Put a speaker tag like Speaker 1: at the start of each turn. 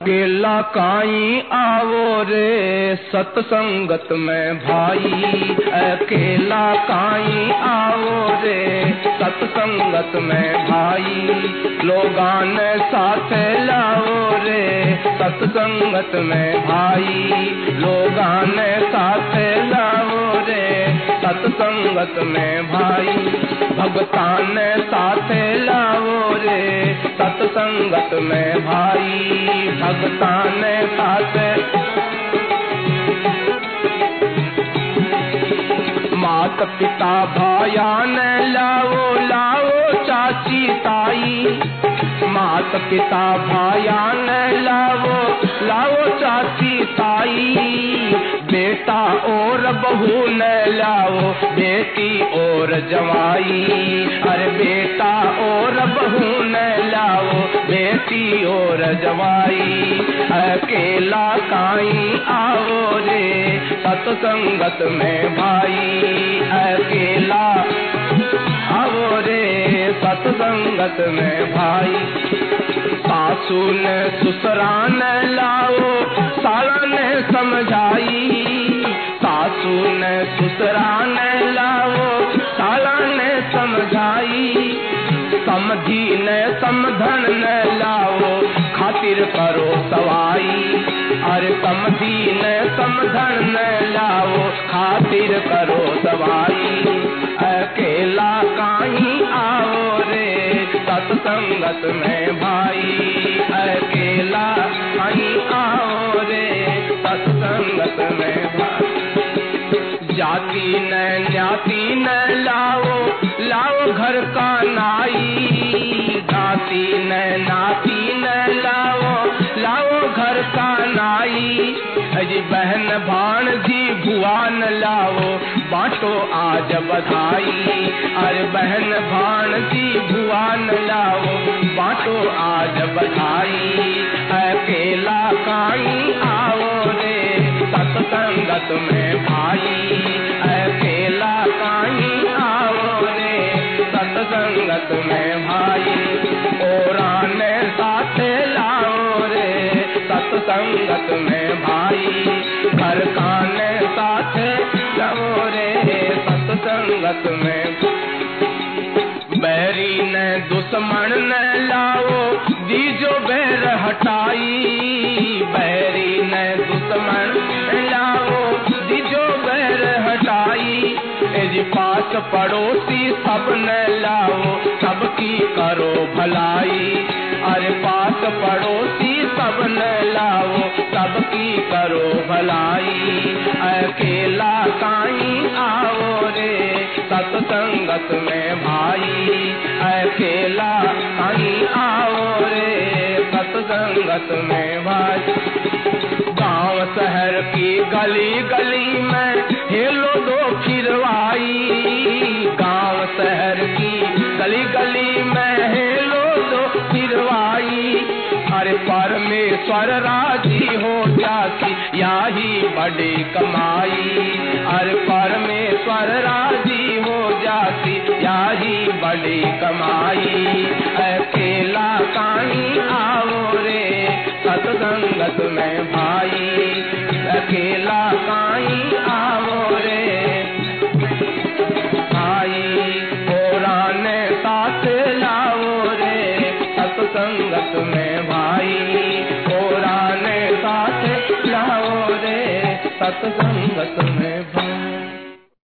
Speaker 1: अकेला काई आवो रे सतसंगत में भाई। अकेला काई आवो रे सतसंगत में भाई, लोगान साथ लाओ रे। सतसंगत में भाई, लोगान साथ लाओ रे। सतसंगत में भाई, भगतान साथ लाओ रे। सतसंगत में भाई, भगतान साथ मात पिता लाओ लाओ चाची ताई मात पिता भाया न लाओ लाओ चाची ताई। बेटा और बहू न लाओ बेटी और जवाई। अरे बेटा और बहू न लाओ बेटी और जवाई। अकेला काई आओ रे, सतसंगत में भाई। अकेला सतसंगत में भाई। सासू ने सुसरा न लाओ साला ने समझाई। सासू ने सुसरा न लाओ साला ने समझाई। समझी न समधन न लाओ, खातिर करो सवाई। अरे समझी न समधन न लाओ, खातिर करो सवाई। अकेला सत्संगत में भाई, अकेला काई आओ रे? सत्संगत में भाई। जाति न ज्ञाति न लाओ लाओ घर का नाई। जाति न नाती न लाओ लाओ घर का नाई। अजी बहन भाण जी भुआ न लाओ, बांटो आज बधाई। अरे बहन भाण जी भुआ न बांटो आज बधाई, अकेला काई आओ रे। सत्संगत में भाई, अकेला काई आओ रे। सत्संगत में भाई और ने साथ लाओ रे। सत्संगत में भाई घर काने साथ लाओ रे। सत्संगत में लाओ, दीजो बैर हटाई। बैरी ने दुश्मन लाओ, दीजो बैर हटाई। जी पास पड़ोसी सब न लाओ, सबकी करो भलाई। अरे पास पड़ोसी सब न लाओ, सबकी करो भलाई। अकेला काई आओ सत्संगत में भाई, अकेला काई आओ रे। सत्संगत में भाई, गाँव शहर की गली गली में हेलो दो फिरवाई गाँव शहर की गली गली में हेलो दो फिरवाई अरे परमेश्वर राज़ी हो जाती यही बड़ी कमाई। अरे परमेश्वर बड़ी कमाई, अकेला काई आओ रे, सत्संगत में भाई, अकेला काई आओ रे। भाई, पुराने साथ लाओ रे, सत्संगत में भाई, पुराने साथ लाओ रे, सत्संगत में